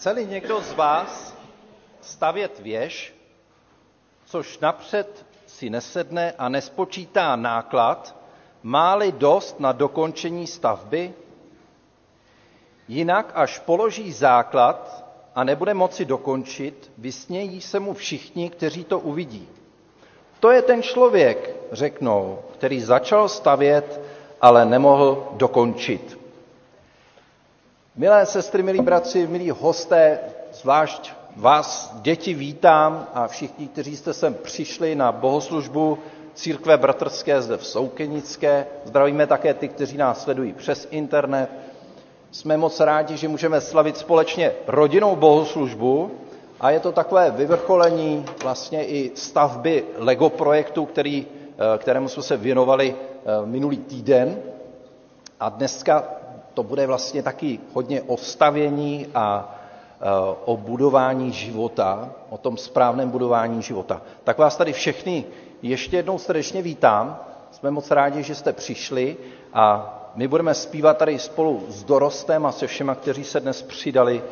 Chce-li někdo z vás stavět věž, což napřed si nesedne a nespočítá náklad, máli dost na dokončení stavby? Jinak, až položí základ a nebude moci dokončit, vysnějí se mu všichni, kteří to uvidí. To je ten člověk, řeknou, který začal stavět, ale nemohl dokončit. Milé sestry, milí bratři, milí hosté, zvlášť vás, děti, vítám a všichni, kteří jste sem přišli na bohoslužbu církve bratrské zde v Soukenické. Zdravíme také ty, kteří nás sledují přes internet. Jsme moc rádi, že můžeme slavit společně rodinou bohoslužbu a je to takové vyvrcholení vlastně i stavby LEGO projektu, který, eh, kterému jsme se věnovali eh, minulý týden. A dneska to bude vlastně taky hodně o stavění a eh, o budování života, o tom správném budování života. Tak vás tady všechny ještě jednou srdečně vítám. Jsme moc rádi, že jste přišli a my budeme zpívat tady spolu s Dorostem a se všema, kteří se dnes přidali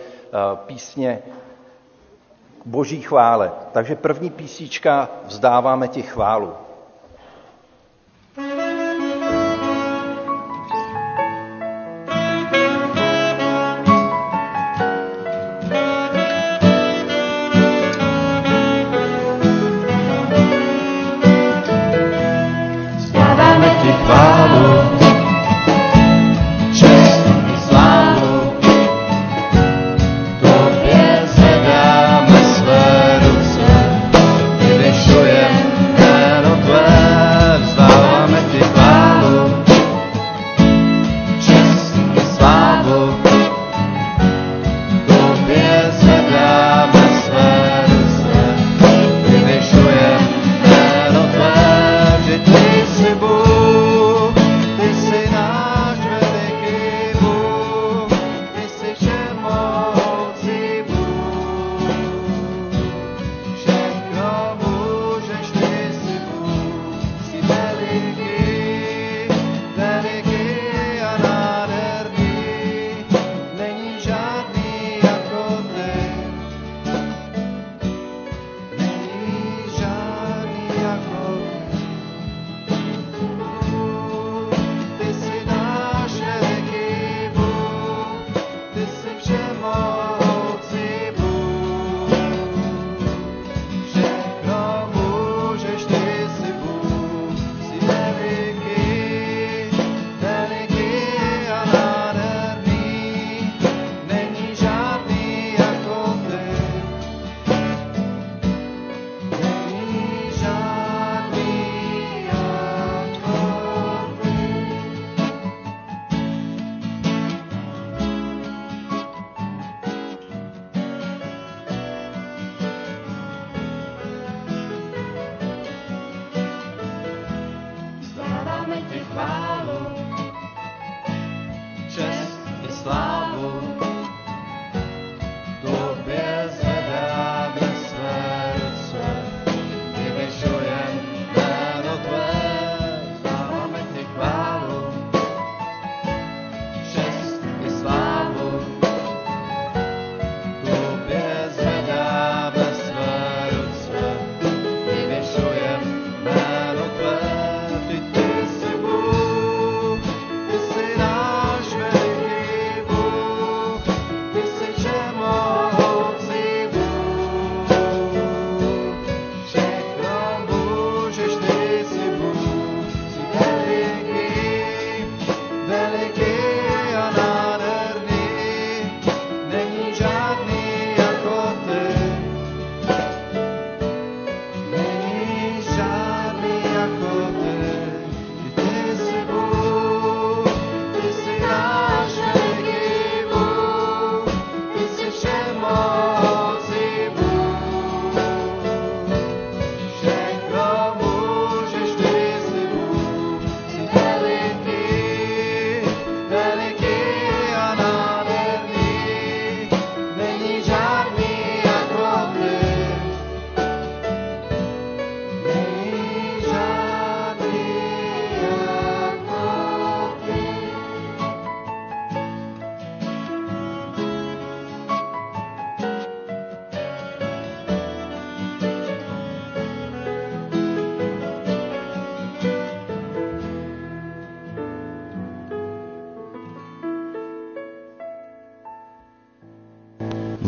písně boží chvále. Takže první písíčka vzdáváme ti chválu.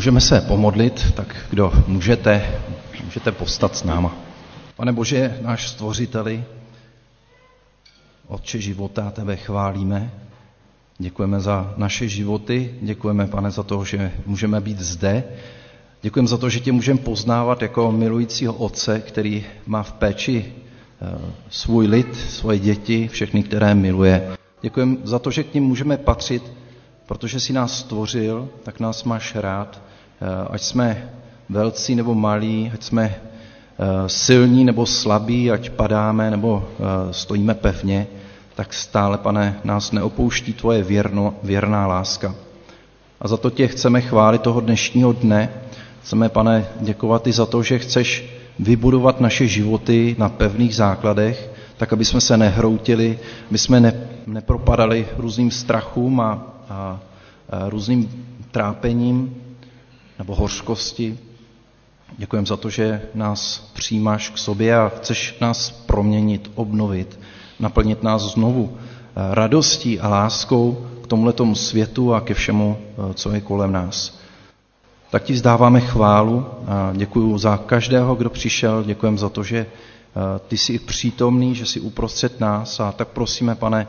Můžeme se pomodlit, tak kdo můžete, můžete postat s náma. Pane Bože, náš stvořiteli, Otče života, tebe chválíme. Děkujeme za naše životy, děkujeme, pane, za to, že můžeme být zde. Děkujeme za to, že tě můžeme poznávat jako milujícího otce, který má v péči eh, svůj lid, svoje děti, všechny, které miluje. Děkujeme za to, že k ním můžeme patřit, protože jsi nás stvořil, tak nás máš rád. Eh, ať jsme velcí nebo malí, ať jsme eh, silní nebo slabí, ať padáme nebo stojíme pevně, tak stále, pane, nás neopouští tvoje věrno, věrná láska. A za to tě chceme chválit toho dnešního dne. Chceme, pane, děkovat i za to, že chceš vybudovat naše životy na pevných základech, tak, aby jsme se nehroutili, aby jsme ne, nepropadali různým strachům a, a, různým trápením nebo hořkosti. Děkujeme za to, že nás přijímáš k sobě a chceš nás proměnit, obnovit, naplnit nás znovu eh, radostí a láskou k tomuto světu a ke všemu, eh, co je kolem nás. Tak ti vzdáváme chválu a děkuji za každého, kdo přišel, děkujeme za to, že eh, ty jsi přítomný, že jsi uprostřed nás a tak prosíme, pane,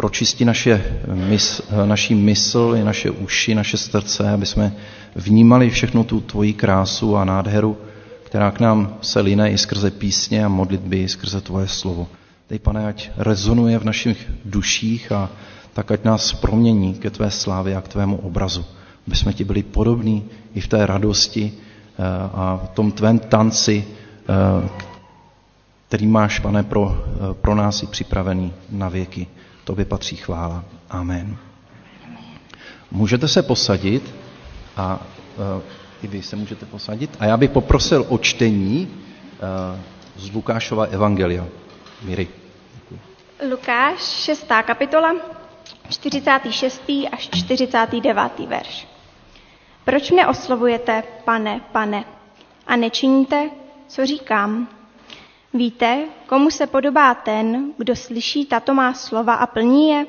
pročisti naše mys, naší mysl i naše uši, naše srdce, aby jsme vnímali všechnu tu tvoji krásu a nádheru, která k nám se line i skrze písně a modlitby, i skrze tvoje slovo. Dej, pane, ať rezonuje v našich duších a tak ať nás promění ke tvé slávě a k tvému obrazu. Aby jsme ti byli podobní i v té radosti eh, a v tom tvém tanci, eh, který máš, pane, pro, eh, pro nás i připravený na věky. Tobě patří chvála. Amen. Můžete se posadit a i vy se můžete posadit. A já bych poprosil o čtení z Lukášova evangelia. Míry. Lukáš, 6. kapitola, 46. až 49. verš. Proč mne oslovujete, pane, pane, a nečiníte, co říkám? Víte, komu se podobá ten, kdo slyší tato má slova a plní je?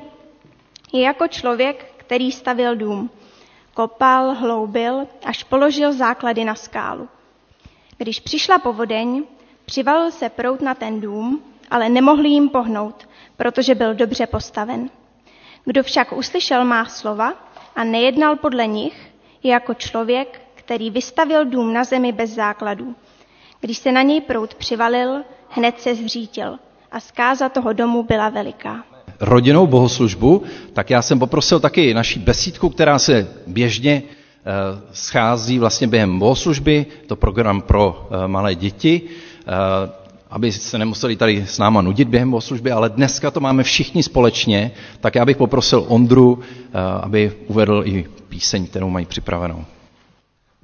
Je jako člověk, který stavil dům. Kopal, hloubil, až položil základy na skálu. Když přišla povodeň, přivalil se prout na ten dům, ale nemohli jim pohnout, protože byl dobře postaven. Kdo však uslyšel má slova a nejednal podle nich, je jako člověk, který vystavil dům na zemi bez základů. Když se na něj prout přivalil, hned se zřítil a zkáza toho domu byla veliká. Rodinnou bohoslužbu, tak já jsem poprosil taky naší besídku, která se běžně eh, schází vlastně během bohoslužby, to program pro eh, malé děti, eh, aby se nemuseli tady s náma nudit během bohoslužby, ale dneska to máme všichni společně, tak já bych poprosil Ondru, eh, aby uvedl i píseň, kterou mají připravenou.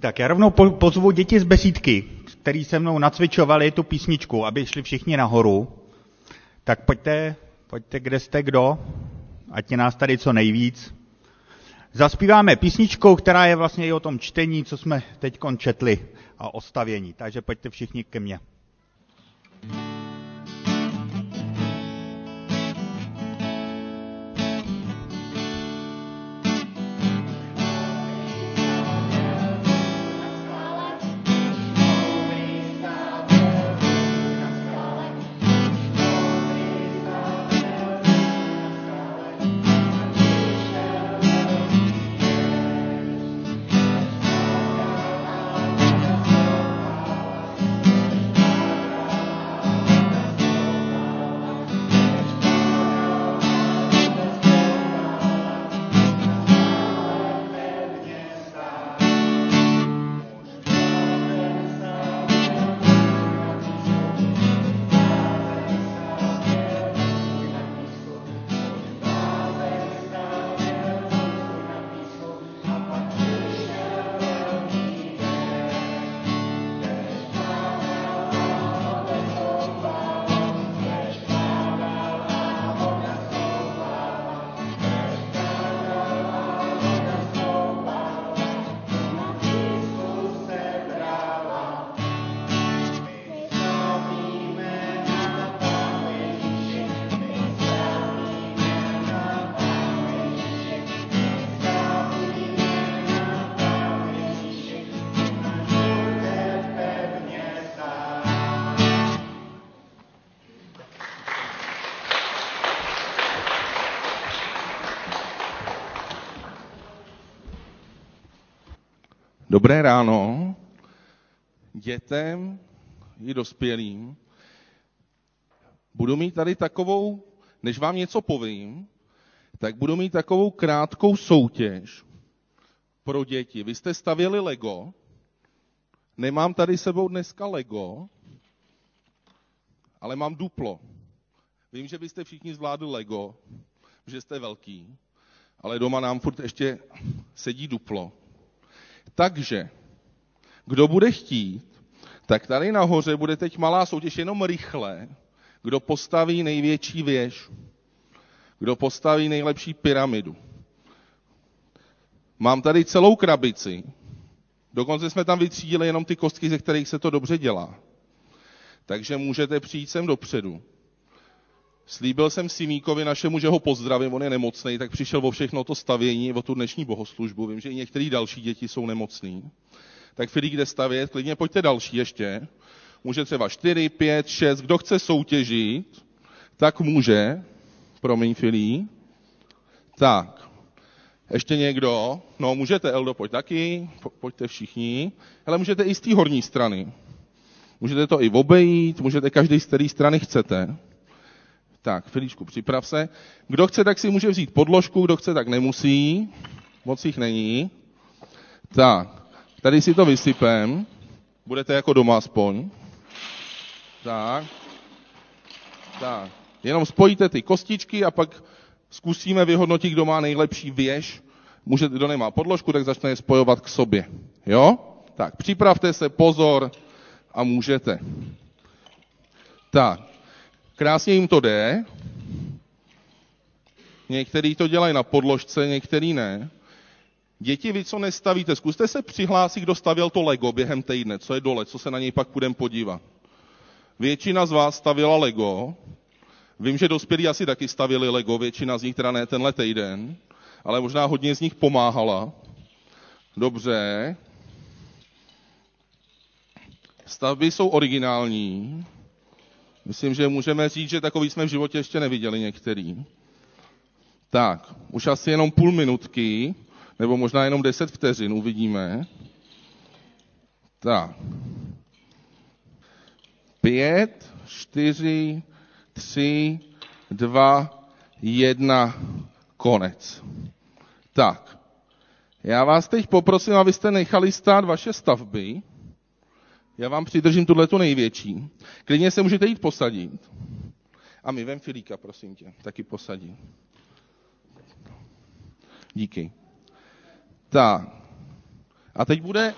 Tak já rovnou pozvu děti z besídky, který se mnou nacvičovali tu písničku, aby šli všichni nahoru. Tak pojďte, pojďte, kde jste kdo, ať je nás tady co nejvíc. Zaspíváme písničkou, která je vlastně i o tom čtení, co jsme teď četli a o stavění. Takže pojďte všichni ke mně. Dobré ráno dětem i dospělým. Budu mít tady takovou, než vám něco povím, tak budu mít takovou krátkou soutěž pro děti. Vy jste stavěli Lego, nemám tady sebou dneska Lego, ale mám duplo. Vím, že byste všichni zvládli Lego, že jste velký, ale doma nám furt ještě sedí duplo. Takže, kdo bude chtít, tak tady nahoře bude teď malá soutěž jenom rychle, kdo postaví největší věž, kdo postaví nejlepší pyramidu. Mám tady celou krabici, dokonce jsme tam vytřídili jenom ty kostky, ze kterých se to dobře dělá. Takže můžete přijít sem dopředu. Slíbil jsem Simíkovi našemu, že ho pozdravím, on je nemocný, tak přišel o všechno to stavění, o tu dnešní bohoslužbu. Vím, že i některé další děti jsou nemocný. Tak Filip jde stavět, klidně pojďte další ještě. Může třeba 4, 5, 6, kdo chce soutěžit, tak může. Promiň, Filí. Tak, ještě někdo? No, můžete, Eldo, pojď taky, pojďte všichni. Ale můžete i z té horní strany. Můžete to i obejít, můžete každý z které strany chcete. Tak, Filíčku, připrav se. Kdo chce, tak si může vzít podložku, kdo chce, tak nemusí. Moc jich není. Tak, tady si to vysypem. Budete jako doma aspoň. Tak. Tak. Jenom spojíte ty kostičky a pak zkusíme vyhodnotit, kdo má nejlepší věž. Můžete, kdo nemá podložku, tak začne je spojovat k sobě. Jo? Tak, připravte se, pozor a můžete. Tak, Krásně jim to jde. Některý to dělají na podložce, některý ne. Děti, vy co nestavíte, zkuste se přihlásit, kdo stavěl to Lego během týdne, co je dole, co se na něj pak půjdeme podívat. Většina z vás stavila Lego. Vím, že dospělí asi taky stavili Lego, většina z nich teda ne tenhle týden, ale možná hodně z nich pomáhala. Dobře. Stavby jsou originální. Myslím, že můžeme říct, že takový jsme v životě ještě neviděli některý. Tak, už asi jenom půl minutky, nebo možná jenom deset vteřin, uvidíme. Tak. Pět, čtyři, tři, dva, jedna, konec. Tak. Já vás teď poprosím, abyste nechali stát vaše stavby. Já vám přidržím tuhle tu největší. Klidně se můžete jít posadit. A my vem Filíka, prosím tě, taky posadí. Díky. Tak. A teď bude...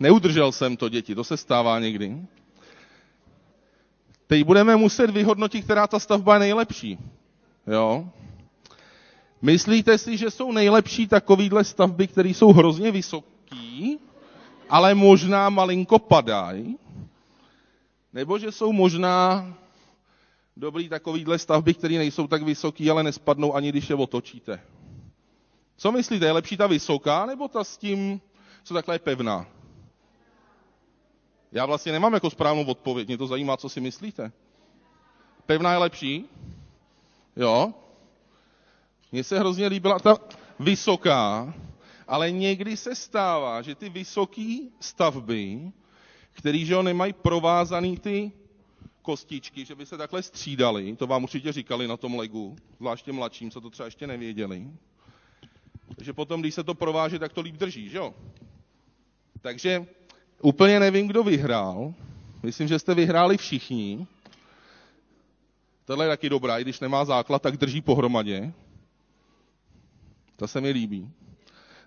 Neudržel jsem to, děti, to se stává někdy. Teď budeme muset vyhodnotit, která ta stavba je nejlepší. Jo? Myslíte si, že jsou nejlepší takovýhle stavby, které jsou hrozně vysoký, ale možná malinko padají, nebo že jsou možná dobrý takovýhle stavby, které nejsou tak vysoký, ale nespadnou ani když je otočíte. Co myslíte, je lepší ta vysoká, nebo ta s tím, co takhle je pevná? Já vlastně nemám jako správnou odpověď, mě to zajímá, co si myslíte. Pevná je lepší? Jo? Mně se hrozně líbila ta vysoká, ale někdy se stává, že ty vysoké stavby, které že nemají provázaný ty kostičky, že by se takhle střídali, to vám určitě říkali na tom legu, zvláště mladším, co to třeba ještě nevěděli. Takže potom, když se to prováže, tak to líp drží, že jo? Takže úplně nevím, kdo vyhrál. Myslím, že jste vyhráli všichni. Tohle je taky dobrá, i když nemá základ, tak drží pohromadě. To se mi líbí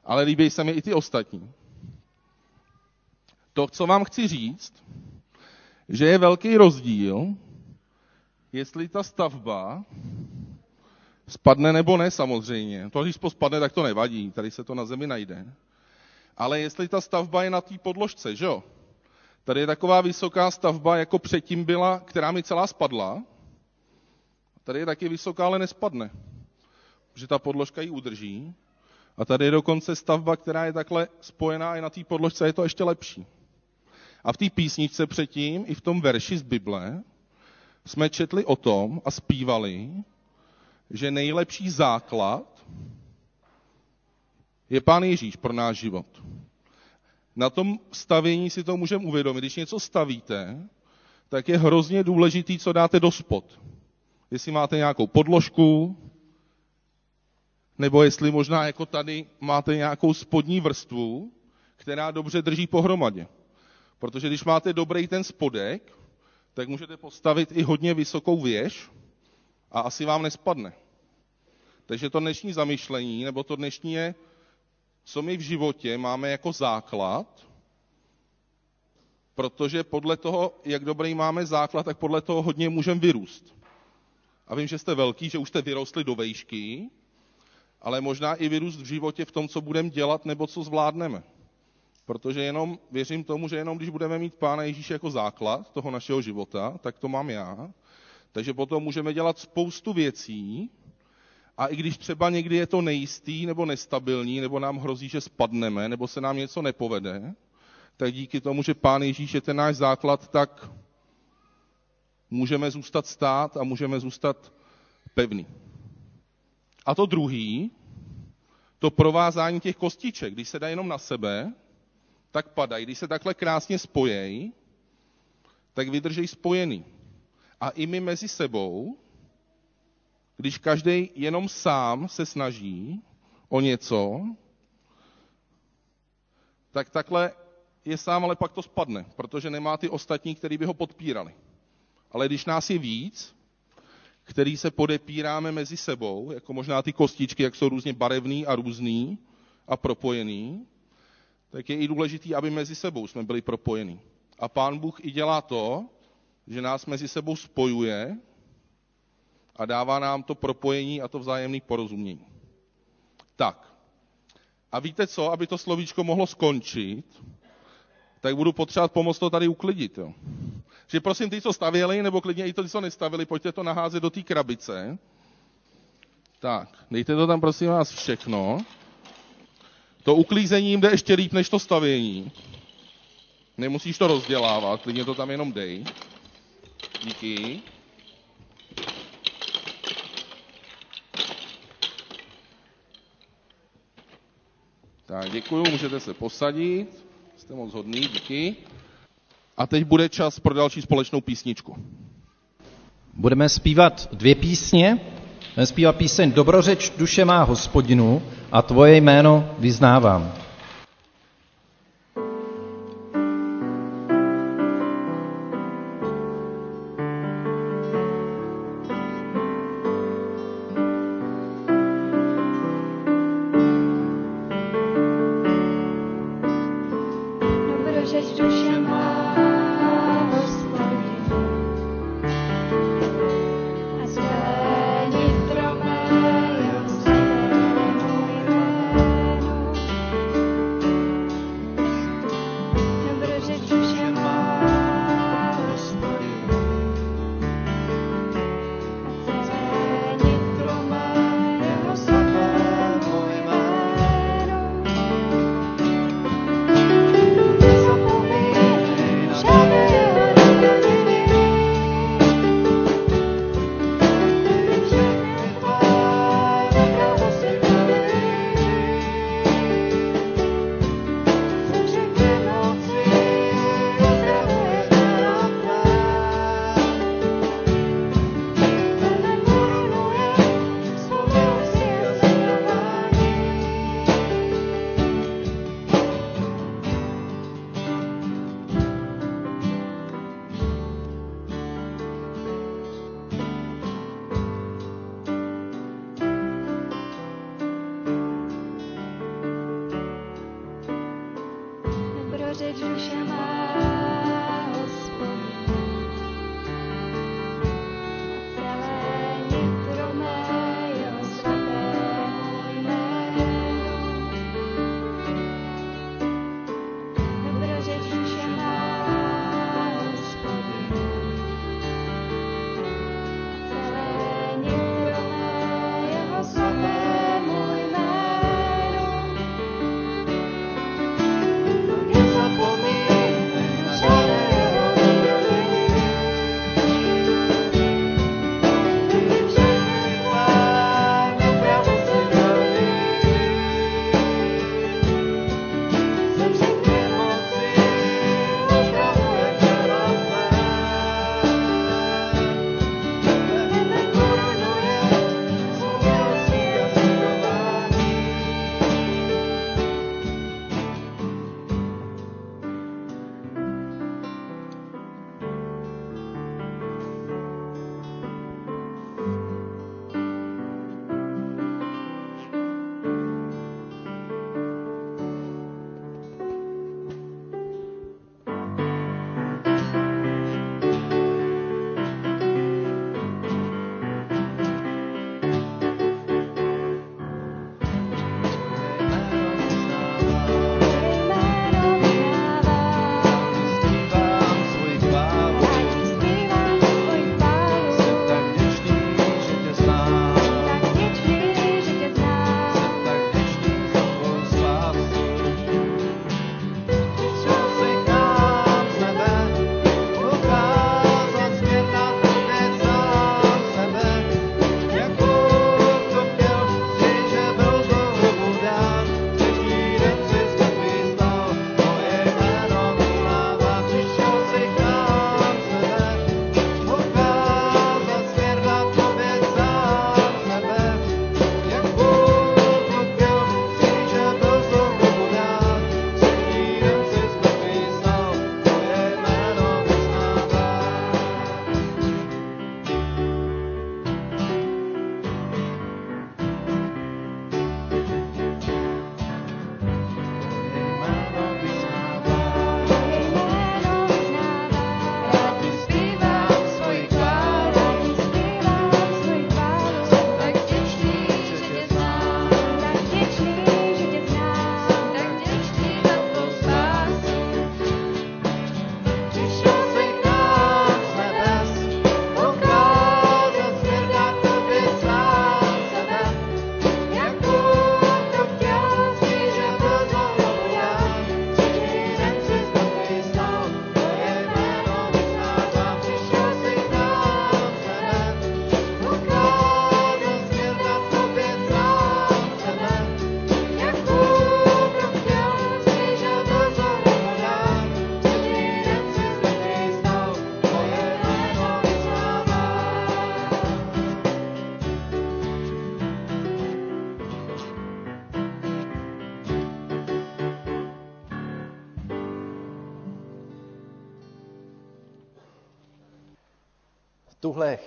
ale líbí se mi i ty ostatní. To, co vám chci říct, že je velký rozdíl, jestli ta stavba spadne nebo ne samozřejmě. To, když spadne, tak to nevadí, tady se to na zemi najde. Ale jestli ta stavba je na té podložce, že jo? Tady je taková vysoká stavba, jako předtím byla, která mi celá spadla. Tady je taky vysoká, ale nespadne. Protože ta podložka ji udrží. A tady je dokonce stavba, která je takhle spojená i na té podložce, je to ještě lepší. A v té písničce předtím, i v tom verši z Bible, jsme četli o tom a zpívali, že nejlepší základ je Pán Ježíš pro náš život. Na tom stavění si to můžeme uvědomit. Když něco stavíte, tak je hrozně důležitý, co dáte do spod. Jestli máte nějakou podložku, nebo jestli možná jako tady máte nějakou spodní vrstvu, která dobře drží pohromadě. Protože když máte dobrý ten spodek, tak můžete postavit i hodně vysokou věž a asi vám nespadne. Takže to dnešní zamyšlení, nebo to dnešní je, co my v životě máme jako základ, protože podle toho, jak dobrý máme základ, tak podle toho hodně můžeme vyrůst. A vím, že jste velký, že už jste vyrostli do vejšky, ale možná i vyrůst v životě v tom, co budeme dělat nebo co zvládneme. Protože jenom věřím tomu, že jenom když budeme mít Pána Ježíše jako základ toho našeho života, tak to mám já. Takže potom můžeme dělat spoustu věcí, a i když třeba někdy je to nejistý nebo nestabilní, nebo nám hrozí, že spadneme, nebo se nám něco nepovede, tak díky tomu, že Pán Ježíš je ten náš základ, tak můžeme zůstat stát a můžeme zůstat pevný. A to druhý, to provázání těch kostiček, když se dá jenom na sebe, tak padají. Když se takhle krásně spojejí, tak vydrží spojený. A i my mezi sebou, když každý jenom sám se snaží o něco, tak takhle je sám, ale pak to spadne, protože nemá ty ostatní, který by ho podpírali. Ale když nás je víc, který se podepíráme mezi sebou, jako možná ty kostičky, jak jsou různě barevný a různý a propojený, tak je i důležitý, aby mezi sebou jsme byli propojení. A pán Bůh i dělá to, že nás mezi sebou spojuje a dává nám to propojení a to vzájemné porozumění. Tak. A víte co, aby to slovíčko mohlo skončit, tak budu potřebovat pomoct to tady uklidit. Jo. Že prosím ty, co stavěli, nebo klidně i ty, co nestavili, pojďte to naházet do té krabice. Tak, dejte to tam prosím vás všechno. To uklízení jde ještě líp než to stavění. Nemusíš to rozdělávat, klidně to tam jenom dej. Díky. Tak, děkuju, můžete se posadit. Jste moc hodný, díky. A teď bude čas pro další společnou písničku. Budeme zpívat dvě písně. Budeme zpívat píseň Dobrořeč duše má hospodinu a tvoje jméno vyznávám.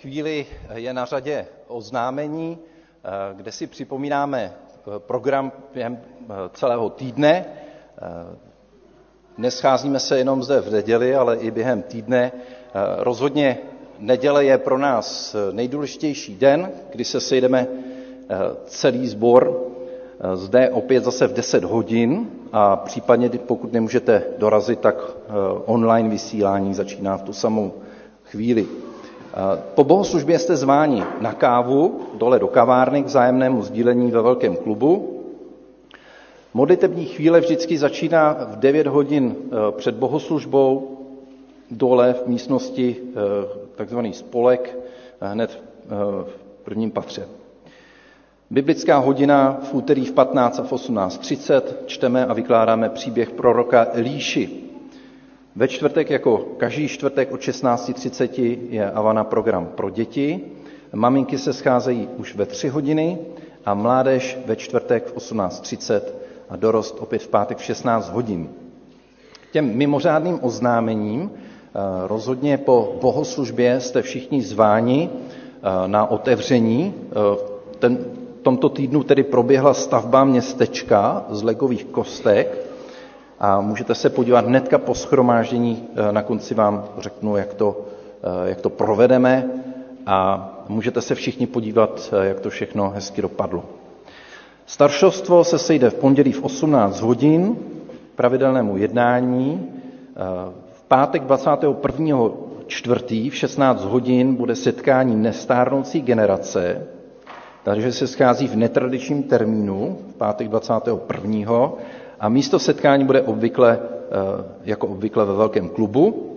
Chvíli je na řadě oznámení, kde si připomínáme program během celého týdne. Nescházíme se jenom zde v neděli, ale i během týdne. Rozhodně neděle je pro nás nejdůležitější den, kdy se sejdeme celý sbor zde opět zase v 10 hodin a případně, pokud nemůžete dorazit, tak online vysílání začíná v tu samou chvíli. Po bohoslužbě jste zváni na kávu dole do kavárny k zájemnému sdílení ve velkém klubu. Modlitební chvíle vždycky začíná v 9 hodin před bohoslužbou dole v místnosti takzvaný spolek hned v prvním patře. Biblická hodina v úterý v 15 a v 18.30 čteme a vykládáme příběh proroka Elíši. Ve čtvrtek, jako každý čtvrtek od 16.30 je Avana program pro děti. Maminky se scházejí už ve 3 hodiny a mládež ve čtvrtek v 18.30 a dorost opět v pátek v 16 hodin. Těm mimořádným oznámením rozhodně po bohoslužbě jste všichni zváni na otevření. Ten, tomto týdnu tedy proběhla stavba městečka z legových kostek a můžete se podívat hnedka po schromáždění, na konci vám řeknu, jak to, jak to provedeme a můžete se všichni podívat, jak to všechno hezky dopadlo. Staršovstvo se sejde v pondělí v 18 hodin pravidelnému jednání. V pátek 21. čtvrtý v 16 hodin bude setkání nestárnoucí generace, takže se schází v netradičním termínu, v pátek 21. A místo setkání bude obvykle, jako obvykle ve velkém klubu.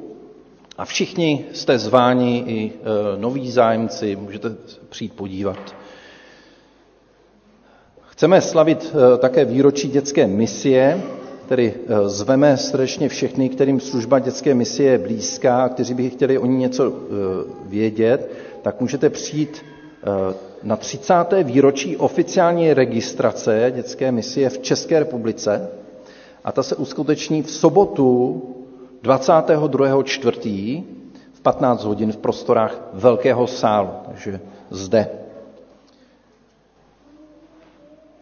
A všichni jste zváni, i noví zájemci, můžete přijít podívat. Chceme slavit také výročí dětské misie, tedy zveme srdečně všechny, kterým služba dětské misie je blízká, kteří by chtěli o ní něco vědět, tak můžete přijít na 30. výročí oficiální registrace dětské misie v České republice a ta se uskuteční v sobotu 22.4. v 15 hodin v prostorách Velkého sálu, takže zde.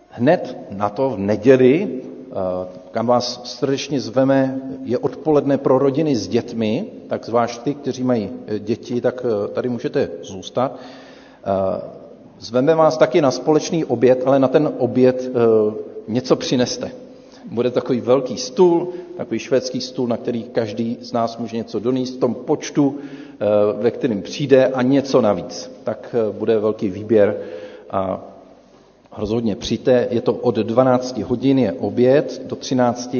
Hned na to v neděli, kam vás srdečně zveme, je odpoledne pro rodiny s dětmi, tak zvlášť ty, kteří mají děti, tak tady můžete zůstat. Zveme vás taky na společný oběd, ale na ten oběd něco přineste. Bude takový velký stůl, takový švédský stůl, na který každý z nás může něco donést v tom počtu, ve kterým přijde a něco navíc. Tak bude velký výběr a rozhodně přijďte. Je to od 12 hodin je oběd do 13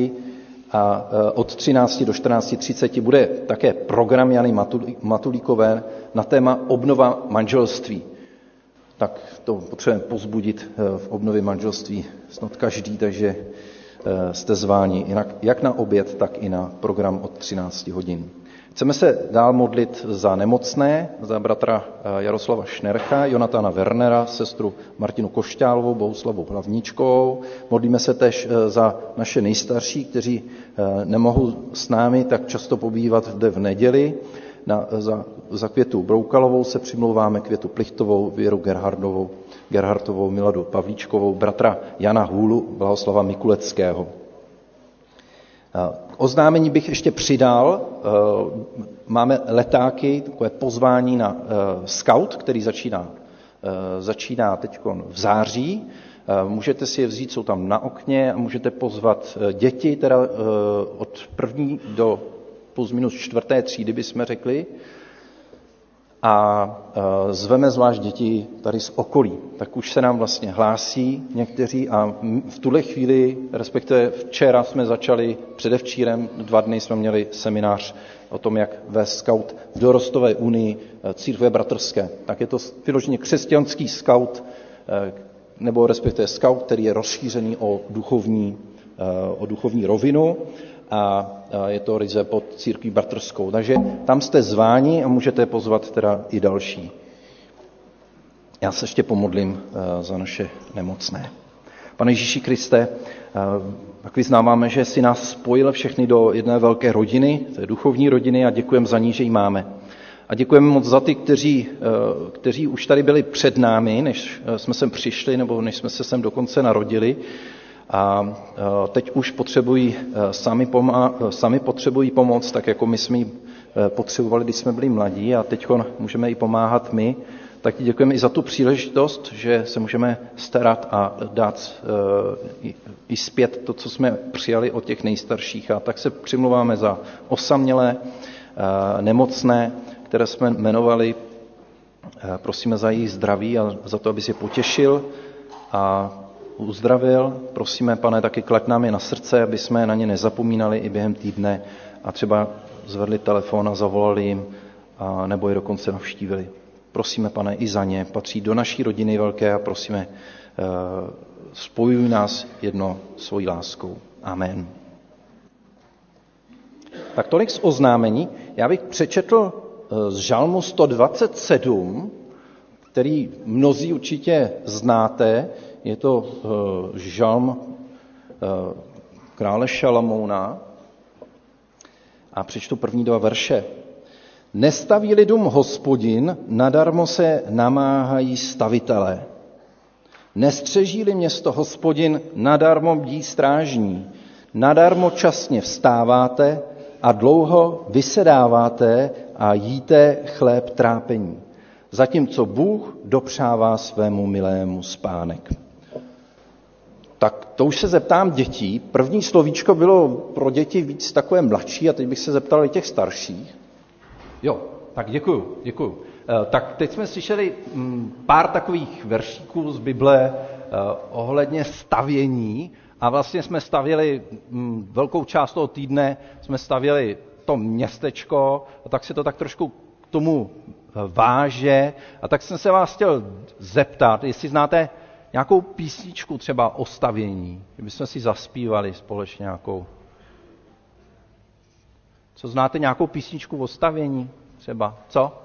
a od 13 do 14.30 bude také program Jany Matulíkové na téma obnova manželství tak to potřebujeme pozbudit v obnově manželství snad každý, takže jste zváni jak na oběd, tak i na program od 13 hodin. Chceme se dál modlit za nemocné, za bratra Jaroslava Šnercha, Jonatana Wernera, sestru Martinu Košťálovou, Bohuslavu Hlavničkou. Modlíme se tež za naše nejstarší, kteří nemohou s námi tak často pobývat zde v neděli. Na, za, za Květu Broukalovou se přimlouváme, Květu Plichtovou, Věru Gerhardovou, Gerhardovou, Miladu Pavlíčkovou, bratra Jana Hůlu, Blahoslava Mikuleckého. K oznámení bych ještě přidal, máme letáky, takové pozvání na scout, který začíná, začíná teď v září. Můžete si je vzít, jsou tam na okně a můžete pozvat děti, teda od první do plus minus čtvrté třídy, bychom řekli, a zveme zvlášť děti tady z okolí. Tak už se nám vlastně hlásí někteří a v tuhle chvíli, respektive včera jsme začali, předevčírem, dva dny jsme měli seminář o tom, jak vést scout v dorostové unii církve bratrské. Tak je to vyloženě křesťanský scout, nebo respektive scout, který je rozšířený o duchovní, o duchovní rovinu a je to ryze pod církví bratrskou. Takže tam jste zváni a můžete pozvat teda i další. Já se ještě pomodlím za naše nemocné. Pane Ježíši Kriste, tak vyznáváme, že si nás spojil všechny do jedné velké rodiny, té duchovní rodiny a děkujeme za ní, že ji máme. A děkujeme moc za ty, kteří, eh, kteří už tady byli před námi, než jsme sem přišli, nebo než jsme se sem dokonce narodili. A teď už potřebují sami, pomá- sami potřebují pomoc, tak jako my jsme ji potřebovali, když jsme byli mladí a teď můžeme i pomáhat my. Tak ti děkujeme i za tu příležitost, že se můžeme starat a dát i zpět to, co jsme přijali od těch nejstarších. A tak se přimluváme za osamělé, nemocné, které jsme jmenovali. Prosíme za jejich zdraví a za to, aby si potěšil a uzdravil. Prosíme, pane, taky klad nám je na srdce, aby jsme na ně nezapomínali i během týdne a třeba zvedli telefon a zavolali jim, a nebo je dokonce navštívili. Prosíme, pane, i za ně. Patří do naší rodiny velké a prosíme, spojuj nás jedno svojí láskou. Amen. Tak tolik z oznámení. Já bych přečetl eh, z Žalmu 127, který mnozí určitě znáte. Je to eh, žalm eh, krále Šalamouna. A přečtu první dva verše. Nestaví lidům hospodin, nadarmo se namáhají stavitelé. Nestřeží-li město hospodin, nadarmo bdí strážní. Nadarmo časně vstáváte a dlouho vysedáváte a jíte chléb trápení. Zatímco Bůh dopřává svému milému spánek. Tak to už se zeptám dětí. První slovíčko bylo pro děti víc takové mladší a teď bych se zeptal i těch starších. Jo, tak děkuju, děkuju. Eh, tak teď jsme slyšeli mm, pár takových veršíků z Bible eh, ohledně stavění a vlastně jsme stavěli mm, velkou část toho týdne, jsme stavěli to městečko a tak se to tak trošku k tomu eh, váže. A tak jsem se vás chtěl zeptat, jestli znáte nějakou písničku třeba o stavění, kdybychom si zaspívali společně nějakou. Co znáte nějakou písničku o stavění třeba? Co?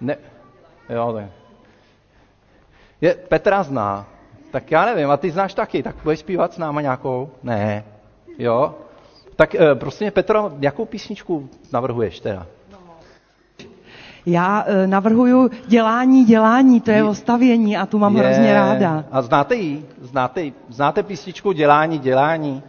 Ne, jo, ne. Je, Petra zná. Tak já nevím, a ty znáš taky, tak budeš zpívat s náma nějakou? Ne. Jo? Tak e, prostě Petro, jakou písničku navrhuješ teda? Já e, navrhuju dělání, dělání, to je o stavění a tu mám je. hrozně ráda. A znáte ji? Znáte, znáte písničku Dělání, dělání?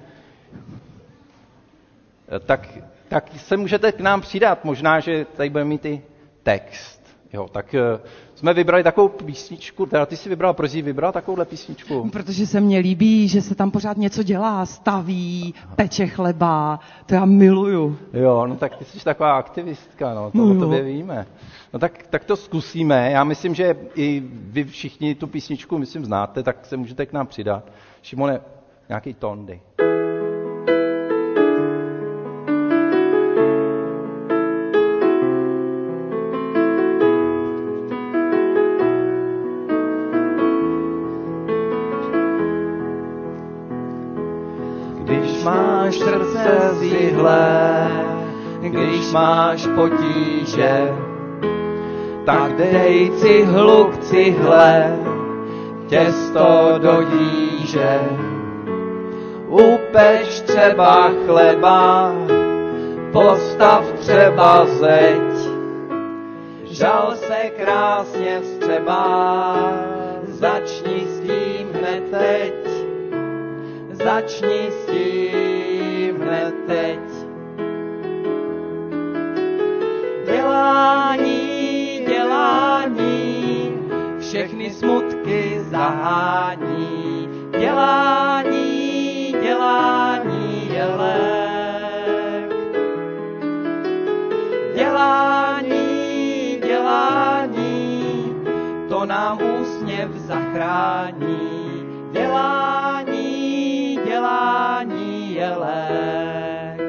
E, tak, tak se můžete k nám přidat, možná, že tady budeme mít i text. Jo, tak uh, jsme vybrali takovou písničku, teda ty jsi vybral, proč jsi vybral takovouhle písničku? Protože se mně líbí, že se tam pořád něco dělá, staví, peče chleba, to já miluju. Jo, no tak ty jsi taková aktivistka, no, to no, o tobě víme. No tak, tak to zkusíme, já myslím, že i vy všichni tu písničku, myslím, znáte, tak se můžete k nám přidat. Šimone, nějaký tondy. máš zihlé, když máš potíže, tak dej cihlu k cihle, těsto do díže. Upeč třeba chleba, postav třeba zeď, žal se krásně vstřebá, začni s tím hned teď začni s tím hned teď. Dělání, dělání, všechny smutky zahání. Dělání, dělání je lék. Dělání, dělání, to nám úsměv zachrání. Dělání, lék.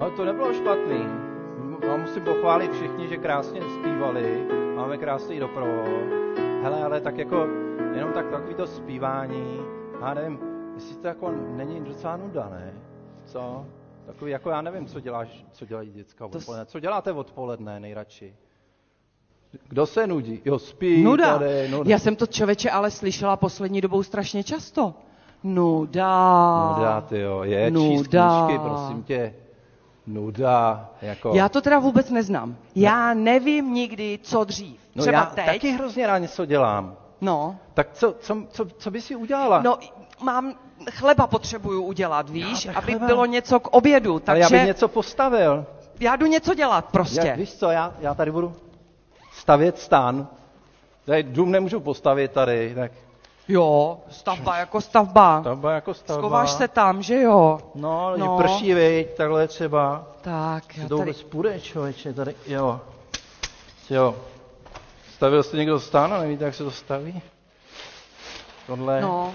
Ale to nebylo špatný. A musím pochválit všichni, že krásně zpívali. Máme krásný doprovod. Hele, ale tak jako, jenom tak takový to zpívání, já nevím, jestli to jako není docela nuda, ne? Co? Takový, jako já nevím, co děláš, co dělají děcka odpoledne. Co děláte odpoledne nejradši? Kdo se nudí? Jo, spí. Nuda. Tady, nuda. Já jsem to člověče ale slyšela poslední dobou strašně často. Nuda. Nuda, ty jo. Je, Nuda. číst knížky, prosím tě. nuda, jako... Já to teda vůbec neznám. Já nevím nikdy, co dřív. no Třeba já teď. taky hrozně rád něco dělám. No, Tak co, co, co, co by si udělala? no, mám chleba potřebuju udělat, víš, tak aby chleba. bylo něco k obědu. Ale Takže já bych něco postavil. já jdu něco dělat prostě. Já, víš co, já, já tady budu stavět stan. Tady dům nemůžu postavit tady, tak Jo, stavba jako stavba. stavba jako stavba. Schováš se tam, že jo? No, No. prší, viď, takhle třeba. Tak, já To tady... vůbec půjde, člověče, tady, jo. Jo. Stavil jste někdo stan a nevíte, jak se to staví? Tohle. No.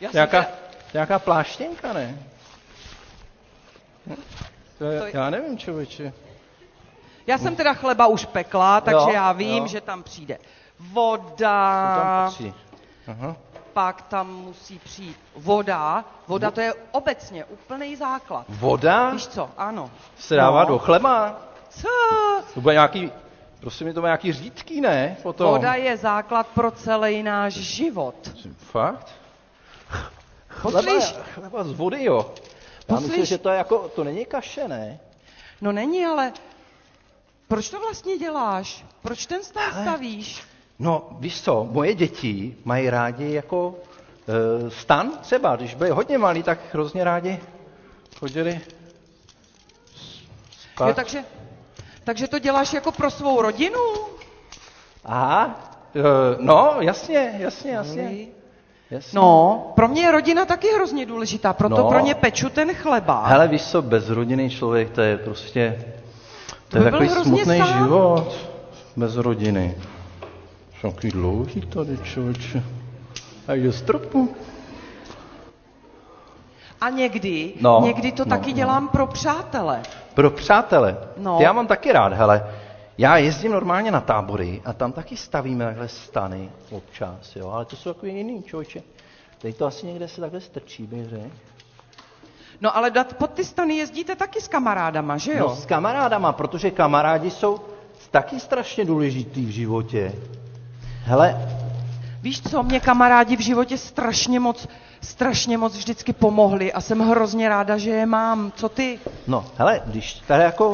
Já Nějaká, teda- nějaká pláštěnka, ne? To je, To je- já nevím, člověče. Já jsem teda chleba už pekla, takže Jo, já vím, jo. že tam přijde To voda, tam patří. Aha. pak tam musí přijít voda. Voda to je obecně úplný základ. Voda Víš co? Ano. se dává No. do chleba. Co? To bude nějaký, prosím mě, to nějaký řídký, ne? Potom. Voda je základ pro celý náš život. Fakt? Chleba, Poslíš? chleba z vody, jo. Já myslím, že to je jako, to není kaše, ne? No není, ale proč to vlastně děláš? Proč ten stan stavíš? No, víš co, moje děti mají rádi jako e, stan třeba, když byli hodně malí, tak hrozně rádi chodili spát. Jo, takže, takže to děláš jako pro svou rodinu? Aha, e, no, jasně, jasně, jasně. jasně. No, pro mě je rodina taky hrozně důležitá, proto No. pro ně peču ten chleba. Hele, víš co, bezrodinný člověk, to je prostě, to je by takový smutný sám. život bez rodiny. Jsou takový dlouhý tady, člověče. A je stropu. A někdy, No, někdy to no, taky no. dělám pro přátele. Pro přátele. No. Já mám taky rád, hele. Já jezdím normálně na tábory a tam taky stavíme takhle stany občas, jo, ale to jsou takový jiný člověče. Tady to asi někde se takhle strčí, bych řekl. No ale pod ty stany jezdíte taky s kamarádama, že jo? No, s kamarádama, protože kamarádi jsou taky strašně důležitý v životě. Hele, Víš co, mě kamarádi v životě strašně moc, strašně moc vždycky pomohli a jsem hrozně ráda, že je mám. Co ty? no, hele, když tady jako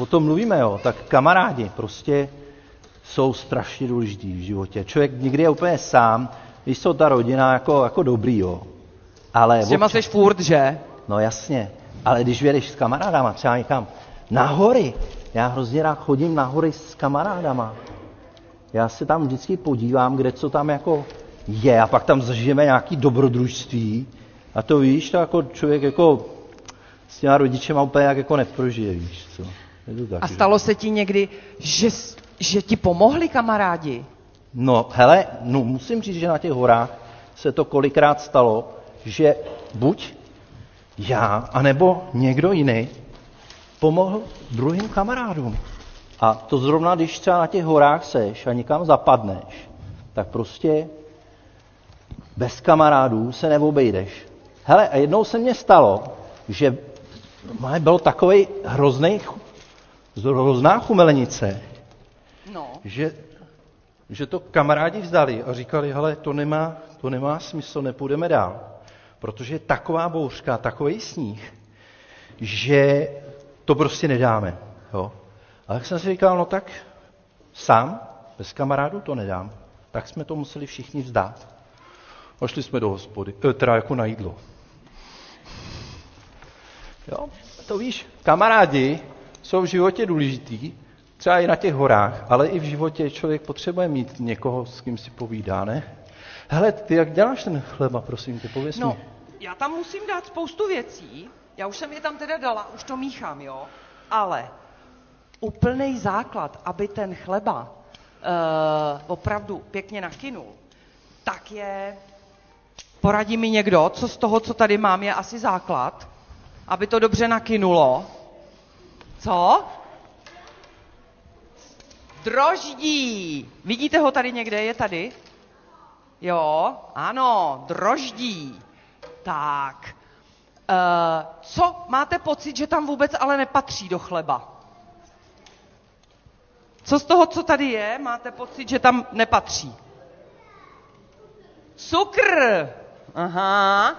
o tom mluvíme, jo, tak kamarádi prostě jsou strašně důležitý v životě. Člověk nikdy je úplně sám, když jsou ta rodina jako, jako dobrý, jo. Ale S těma občas- furt, že? No jasně, ale když vědeš s kamarádama třeba někam na hory, já hrozně rád chodím na hory s kamarádama. Já se tam vždycky podívám, kde co tam jako je a pak tam zažijeme nějaký dobrodružství a to víš, to jako člověk jako s těma rodičema úplně jak jako neprožije, víš co. Je to tak, A že? stalo se ti někdy, že, že ti pomohli kamarádi? No, hele, no, musím říct, že na těch horách se to kolikrát stalo, že buď já, anebo někdo jiný pomohl druhým kamarádům. A to zrovna, když třeba na těch horách seš a někam zapadneš, tak prostě bez kamarádů se neobejdeš. Hele, a jednou se mně stalo, že bylo takový hrozný, hrozná chumelenice, No. že, že to kamarádi vzdali a říkali, hele, to nemá, to nemá smysl, nepůjdeme dál. Protože je taková bouřka, takový sníh, že to prostě nedáme. Jo. A tak jsem si říkal, no tak sám, bez kamarádů to nedám. Tak jsme to museli všichni vzdát. A šli jsme do hospody, eh, teda jako na jídlo. Jo, to víš, kamarádi jsou v životě důležitý, třeba i na těch horách, ale i v životě člověk potřebuje mít někoho, s kým si povídá, ne? Hele, ty jak děláš ten chleba, prosím tě, pověs No, já tam musím dát spoustu věcí. Já už jsem je tam teda dala, už to míchám, jo. Ale úplný základ, aby ten chleba uh, opravdu pěkně nakynul, tak je, poradí mi někdo, co z toho, co tady mám, je asi základ, aby to dobře nakynulo. Co? Droždí. Vidíte ho tady někde? Je tady? Jo, ano, droždí. Tak. Uh, co máte pocit, že tam vůbec ale nepatří do chleba? Co z toho, co tady je, máte pocit, že tam nepatří? Cukr. Aha.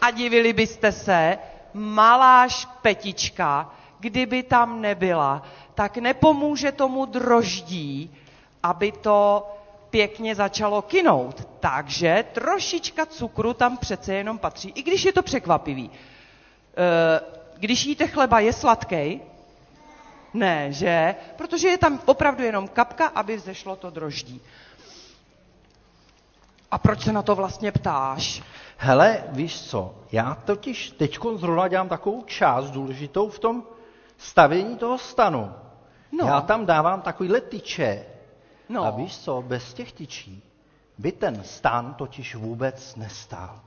A divili byste se, malá špetička, kdyby tam nebyla, tak nepomůže tomu droždí, aby to pěkně začalo kinout. Takže trošička cukru tam přece jenom patří, i když je to překvapivý. E, když jíte chleba, je sladký? Ne, že? Protože je tam opravdu jenom kapka, aby vzešlo to droždí. A proč se na to vlastně ptáš? Hele, víš co, já totiž teď zrovna dělám takovou část důležitou v tom stavění toho stanu. No. Já tam dávám takovýhle tyče. No. A víš co, bez těch tyčí by ten stan totiž vůbec nestál.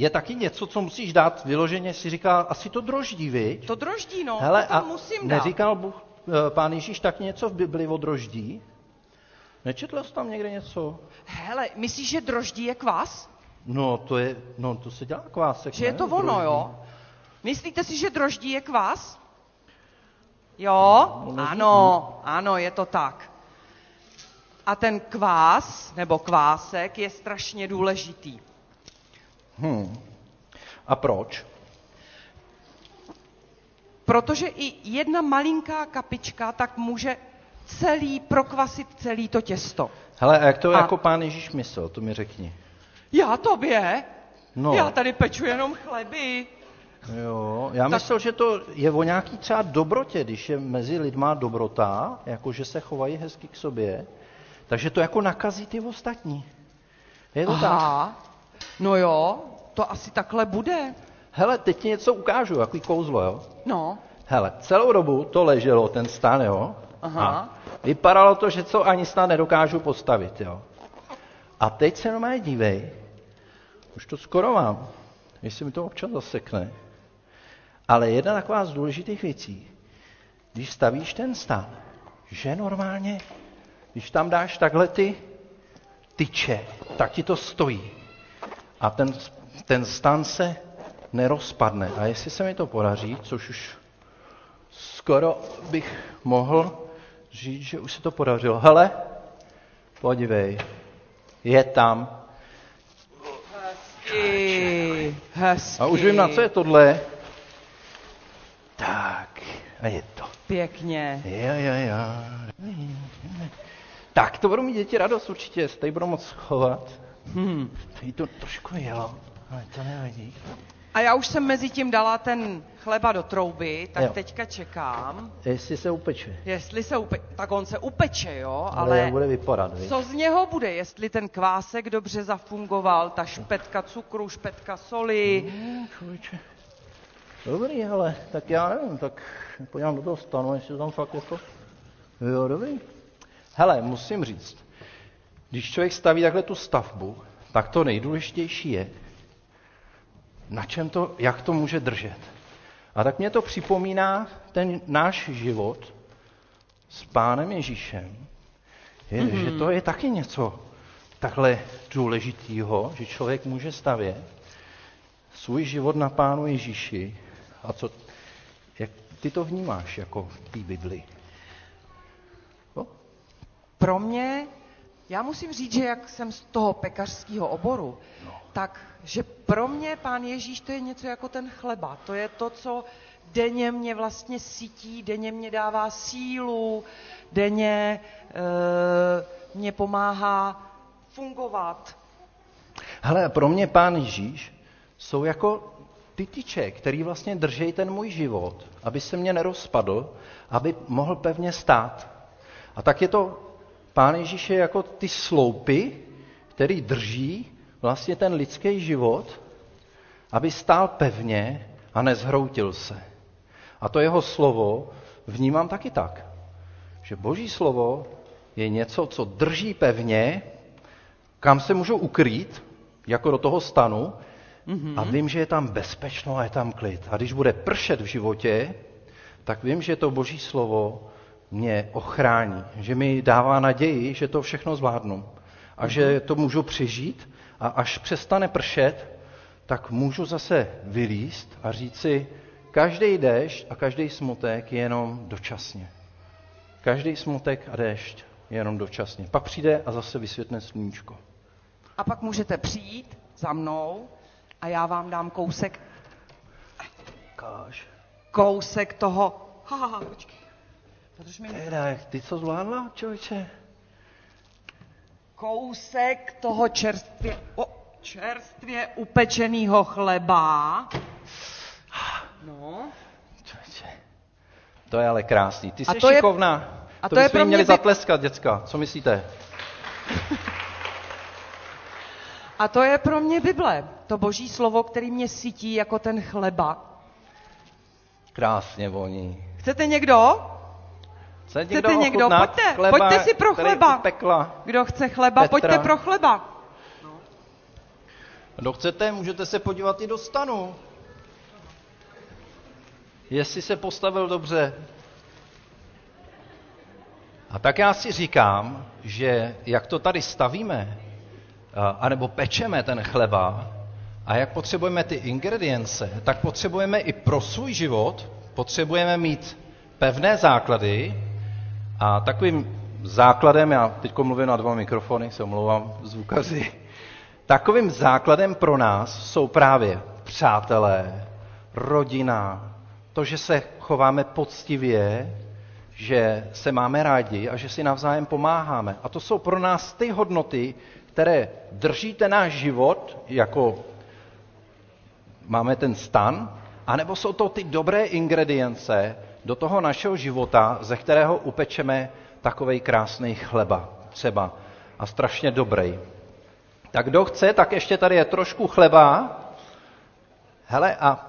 Je taky něco, co musíš dát vyloženě, si říká, asi to droždí, viď? To droždí, no, Hele, to a musím dát. neříkal Bůh, eh, pán Ježíš tak něco v Bibli o droždí? Nečetl jsi tam někde něco? Hele, myslíš, že droždí je kvas? No, to je, no, to se dělá kvásek, Že je ne? to ono, Droždí. jo? Myslíte si, že droždí je kvas? Jo? No, nezní. Ano, ano, je to tak. A ten kvás, nebo kvásek, je strašně důležitý. Hm. A proč? Protože i jedna malinká kapička tak může celý, prokvasit celý to těsto. Hele, a jak to A- jako pán Ježíš myslel, to mi řekni. Já tobě? No. Já tady peču jenom chleby. Jo, já Tak- myslel, že to je o nějaký třeba dobrotě, když je mezi lidma dobrota, jako že se chovají hezky k sobě, takže to jako nakazí ty ostatní. Je to tak? No jo, to asi takhle bude. Hele, teď ti něco ukážu, jaký kouzlo, jo? No. Hele, celou dobu to leželo, ten stan, jo? Aha. A vypadalo to, že co ani snad nedokážu postavit, jo? A teď se normálně dívej, už to skoro mám, jestli mi to občas zasekne. Ale jedna taková z důležitých věcí, když stavíš ten stan, že normálně, když tam dáš takhle ty tyče, tak ti to stojí. A ten, ten stan se nerozpadne. A jestli se mi to podaří, což už skoro bych mohl říct, že už se to podařilo. Hele, podívej, je tam. Hezky, hezky. A už vím, na co je tohle. Tak, a je to. Pěkně. Ja, ja, ja. Tak, to budou mít děti radost určitě, se tady budou moc chovat. Hm. Tady to trošku jelo, ale to nevadí. A já už jsem mezi tím dala ten chleba do trouby, tak Jo. teďka čekám, Jestli se upeče. jestli se upe... Tak on se upeče, jo, Ale, ale bude vypadat, viď? co z něho bude, jestli ten kvásek dobře zafungoval, ta špetka cukru, špetka soli. No, člověče. Dobrý, ale tak já nevím, tak podívám do toho stanu, jestli tam fakt jako... Jo, dobrý. Hele, musím říct, když člověk staví takhle tu stavbu, tak to nejdůležitější je, na čem to, jak to může držet. A tak mě to připomíná ten náš život s Pánem Ježíšem, je, mm-hmm. že to je taky něco takhle důležitýho, že člověk může stavět svůj život na Pánu Ježíši. A co, jak ty to vnímáš jako v té Bibli? No? Pro mě, já musím říct, že jak jsem z toho pekařského oboru, no. tak že pro mě pán Ježíš to je něco jako ten chleba. To je to, co denně mě vlastně sytí, denně mě dává sílu, denně e, mě pomáhá fungovat. Hele, pro mě Pán Ježíš jsou jako ty tyče, který vlastně drží ten můj život, aby se mě nerozpadl, aby mohl pevně stát. A tak je to, Pán Ježíš je jako ty sloupy, který drží vlastně ten lidský život, aby stál pevně a nezhroutil se. A to jeho slovo vnímám taky tak, že boží slovo je něco, co drží pevně, kam se můžou ukrýt, jako do toho stanu, mm-hmm. a vím, že je tam bezpečno a je tam klid. A když bude pršet v životě, tak vím, že to boží slovo mě ochrání, že mi dává naději, že to všechno zvládnu a že to můžu přežít a až přestane pršet, tak můžu zase vylíst a říct si, každý déšť a každý smutek je jenom dočasně. Každý smutek a déšť je jenom dočasně. Pak přijde a zase vysvětne sluníčko. A pak můžete přijít za mnou a já vám dám kousek. Káž. kousek toho... Ha, ha, ha, počkej. Zadrž mi Teda, ty co zvládla, člověče? kousek toho čerstvě, o, čerstvě upečeného chleba. No. Člověče. To je ale krásný. Ty A jsi to je- šikovná. a to, to je pro mě měli by- zatleskat, děcka. Co myslíte? A to je pro mě Bible, to boží slovo, který mě sytí jako ten chleba. Krásně voní. Chcete někdo? Chce Chcete někdo? Pojďte, chleba, pojďte si pro chleba. upekla? Kdo chce chleba, Petra. pojďte pro chleba. Kdo chcete, můžete se podívat i do stanu. Jestli se postavil dobře. A tak já si říkám, že jak to tady stavíme, a- anebo pečeme ten chleba, a jak potřebujeme ty ingredience, tak potřebujeme i pro svůj život, potřebujeme mít pevné základy a takovým základem, já teď mluvím na dva mikrofony, se omlouvám zvukaři, Takovým základem pro nás jsou právě přátelé, rodina, to, že se chováme poctivě, že se máme rádi a že si navzájem pomáháme. A to jsou pro nás ty hodnoty, které drží ten náš život, jako máme ten stan, anebo jsou to ty dobré ingredience do toho našeho života, ze kterého upečeme takovej krásný chleba třeba a strašně dobrý. Tak kdo chce, tak ještě tady je trošku chleba. Hele, a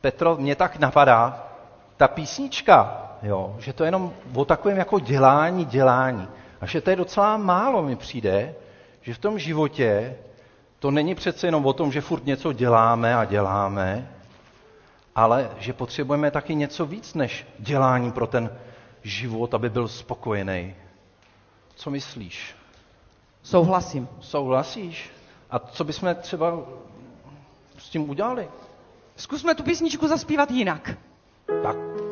Petro, mě tak napadá, ta písnička, jo, že to je jenom o takovém jako dělání, dělání. A že to je docela málo mi přijde, že v tom životě to není přece jenom o tom, že furt něco děláme a děláme, ale že potřebujeme taky něco víc než dělání pro ten život, aby byl spokojený. Co myslíš? Souhlasím. Souhlasíš? A co bychom třeba s tím udělali? Zkusme tu písničku zaspívat jinak. Tak.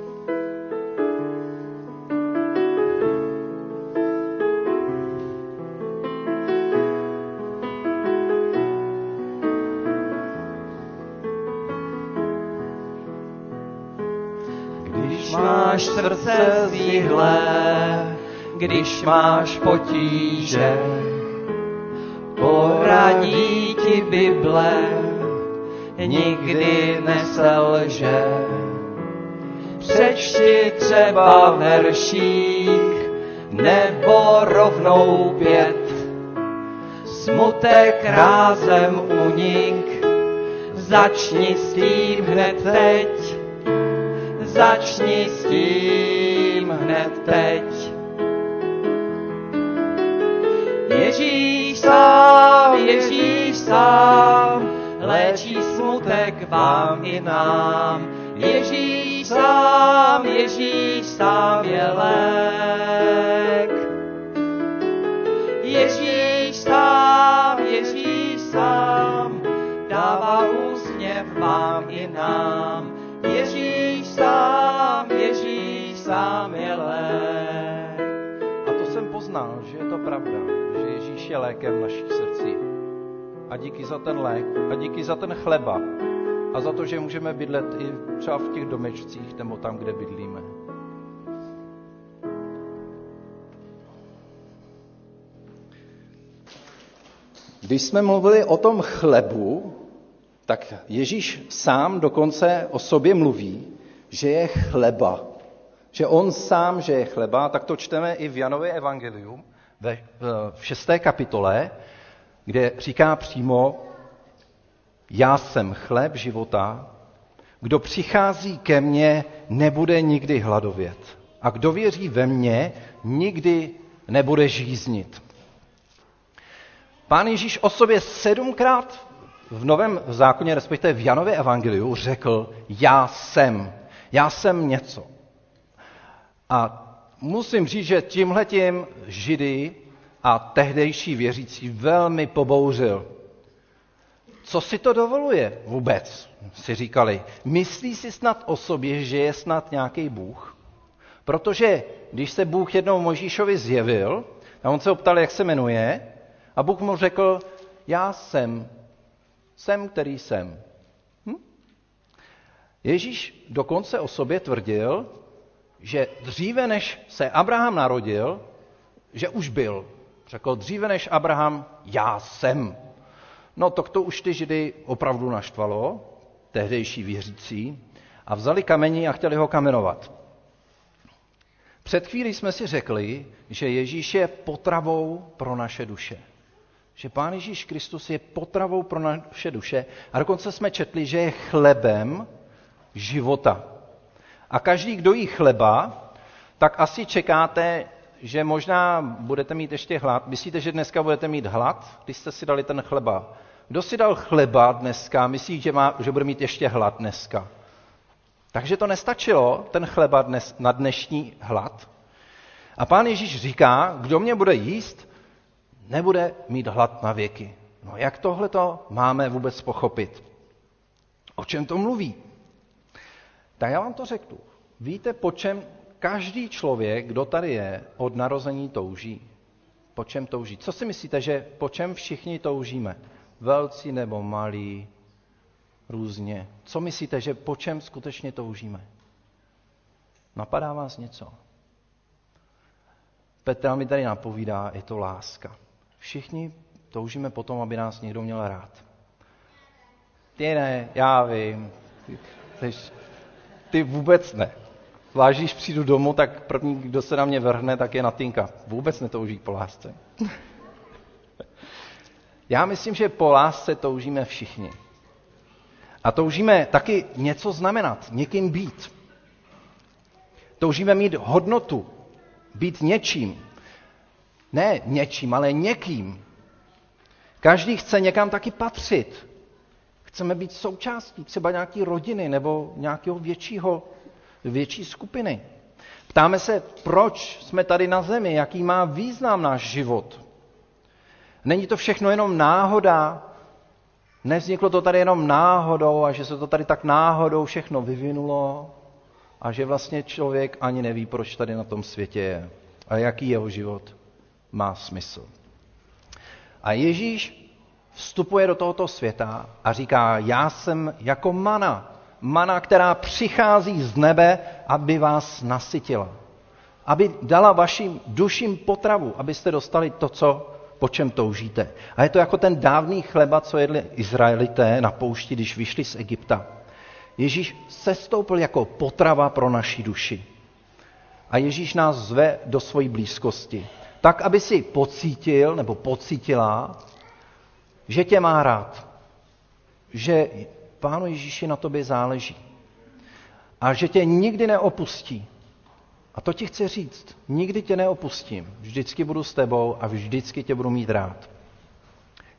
Srdce zíhlé, když máš potíže, poradí ti Bible, nikdy neselže. Přečti třeba veršík, nebo rovnou pět, smutek rázem unik, začni s tím hned teď. Začni s tím hned teď. Ježíš sám, Ježíš sám, léčí smutek vám i nám. Ježíš sám, Ježíš sám je lék. Ježíš sám, Ježíš sám, dává úsměv vám i nám. Sám je lék. A to jsem poznal, že je to pravda, že Ježíš je lékem v našich srdcí. A díky za ten lék, a díky za ten chleba, a za to, že můžeme bydlet i třeba v těch domečcích nebo tam, kde bydlíme. Když jsme mluvili o tom chlebu, tak Ježíš sám dokonce o sobě mluví, že je chleba. Že on sám, že je chleba, tak to čteme i v Janově evangelium ve, v šesté kapitole, kde říká přímo, já jsem chléb života, kdo přichází ke mně, nebude nikdy hladovět. A kdo věří ve mně, nikdy nebude žíznit. Pán Ježíš o sobě sedmkrát v Novém zákoně, respektive v Janově evangeliu, řekl, já jsem, já jsem něco. A musím říct, že tímhletím židy a tehdejší věřící velmi pobouřil. Co si to dovoluje vůbec, si říkali. Myslí si snad o sobě, že je snad nějaký Bůh? Protože když se Bůh jednou Možíšovi zjevil, a on se ho ptal, jak se jmenuje, a Bůh mu řekl, já jsem, jsem, který jsem. Hm? Ježíš dokonce o sobě tvrdil, že dříve než se Abraham narodil, že už byl. Řekl, dříve než Abraham, já jsem. No tak to už ty židy opravdu naštvalo, tehdejší věřící, a vzali kamení a chtěli ho kamenovat. Před chvílí jsme si řekli, že Ježíš je potravou pro naše duše. Že Pán Ježíš Kristus je potravou pro naše duše a dokonce jsme četli, že je chlebem života. A každý, kdo jí chleba, tak asi čekáte, že možná budete mít ještě hlad. Myslíte, že dneska budete mít hlad, když jste si dali ten chleba? Kdo si dal chleba dneska, myslí, že, má, že bude mít ještě hlad dneska? Takže to nestačilo, ten chleba dnes, na dnešní hlad. A pán Ježíš říká, kdo mě bude jíst, nebude mít hlad na věky. No jak tohle to máme vůbec pochopit? O čem to mluví? Tak já vám to řeknu. Víte, po čem každý člověk, kdo tady je, od narození touží? Po čem touží? Co si myslíte, že po čem všichni toužíme? Velcí nebo malí, různě. Co myslíte, že po čem skutečně toužíme? Napadá vás něco? Petra mi tady napovídá, je to láska. Všichni toužíme potom, aby nás někdo měl rád. Ty ne, já vím. Ty, ty vůbec ne. Zvlášť, když přijdu domů, tak první, kdo se na mě vrhne, tak je Natinka. Vůbec netouží po lásce. Já myslím, že po lásce toužíme všichni. A toužíme taky něco znamenat, někým být. Toužíme mít hodnotu, být něčím. Ne něčím, ale někým. Každý chce někam taky patřit. Chceme být součástí třeba nějaké rodiny nebo nějakého většího, větší skupiny. Ptáme se, proč jsme tady na zemi, jaký má význam náš život. Není to všechno jenom náhoda, nevzniklo to tady jenom náhodou a že se to tady tak náhodou všechno vyvinulo a že vlastně člověk ani neví, proč tady na tom světě je a jaký jeho život má smysl. A Ježíš vstupuje do tohoto světa a říká, já jsem jako mana, mana, která přichází z nebe, aby vás nasytila. Aby dala vašim duším potravu, abyste dostali to, co, po čem toužíte. A je to jako ten dávný chleba, co jedli Izraelité na poušti, když vyšli z Egypta. Ježíš se stoupil jako potrava pro naši duši. A Ježíš nás zve do svojí blízkosti. Tak, aby si pocítil nebo pocítila, že tě má rád, že Pánu Ježíši na tobě záleží a že tě nikdy neopustí. A to ti chci říct, nikdy tě neopustím, vždycky budu s tebou a vždycky tě budu mít rád.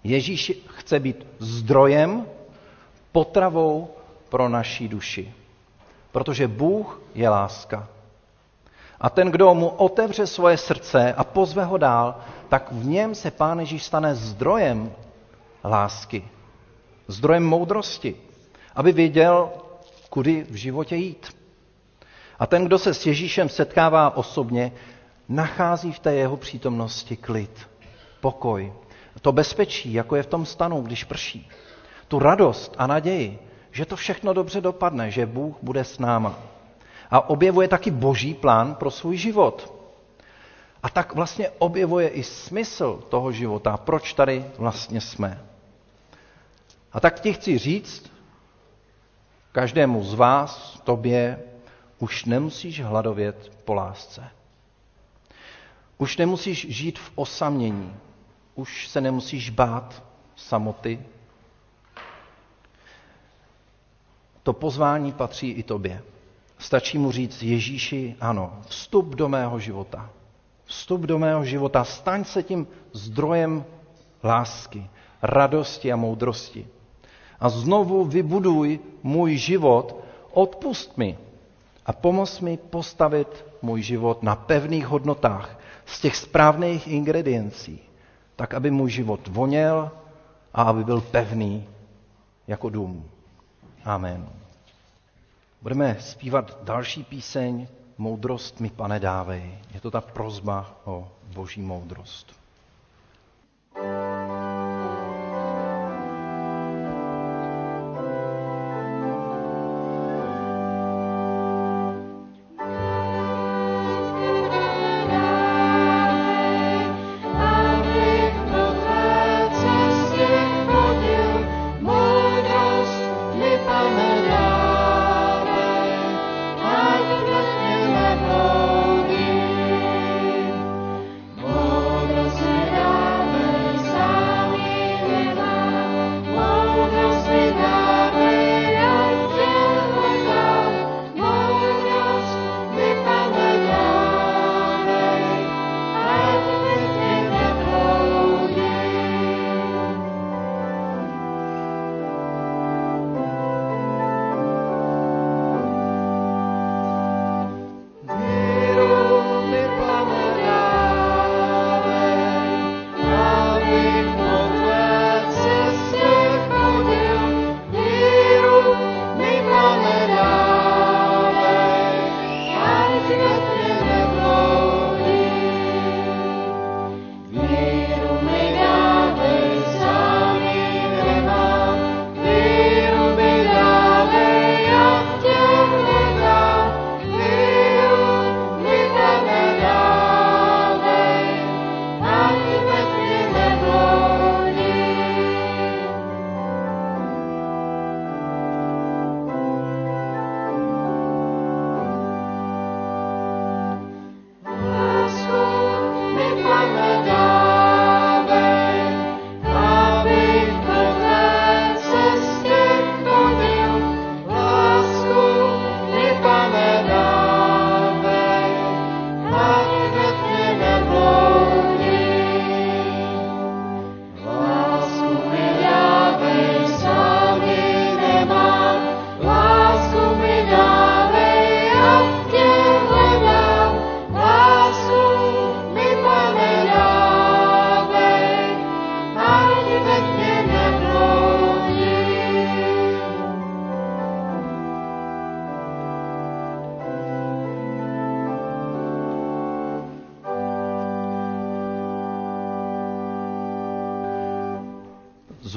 Ježíš chce být zdrojem, potravou pro naší duši. Protože Bůh je láska. A ten, kdo mu otevře svoje srdce a pozve ho dál, tak v něm se Pán Ježíš stane zdrojem lásky, zdrojem moudrosti, aby věděl, kudy v životě jít. A ten, kdo se s Ježíšem setkává osobně, nachází v té jeho přítomnosti klid, pokoj, to bezpečí, jako je v tom stanu, když prší. Tu radost a naději, že to všechno dobře dopadne, že Bůh bude s náma. A objevuje taky boží plán pro svůj život. A tak vlastně objevuje i smysl toho života, proč tady vlastně jsme. A tak ti chci říct, každému z vás, tobě, už nemusíš hladovět po lásce. Už nemusíš žít v osamění. Už se nemusíš bát samoty. To pozvání patří i tobě. Stačí mu říct Ježíši, ano, vstup do mého života. Vstup do mého života, staň se tím zdrojem lásky, radosti a moudrosti a znovu vybuduj můj život, odpust mi a pomoz mi postavit můj život na pevných hodnotách z těch správných ingrediencí, tak aby můj život voněl a aby byl pevný jako dům. Amen. Budeme zpívat další píseň Moudrost mi, pane, dávej. Je to ta prozba o boží moudrost.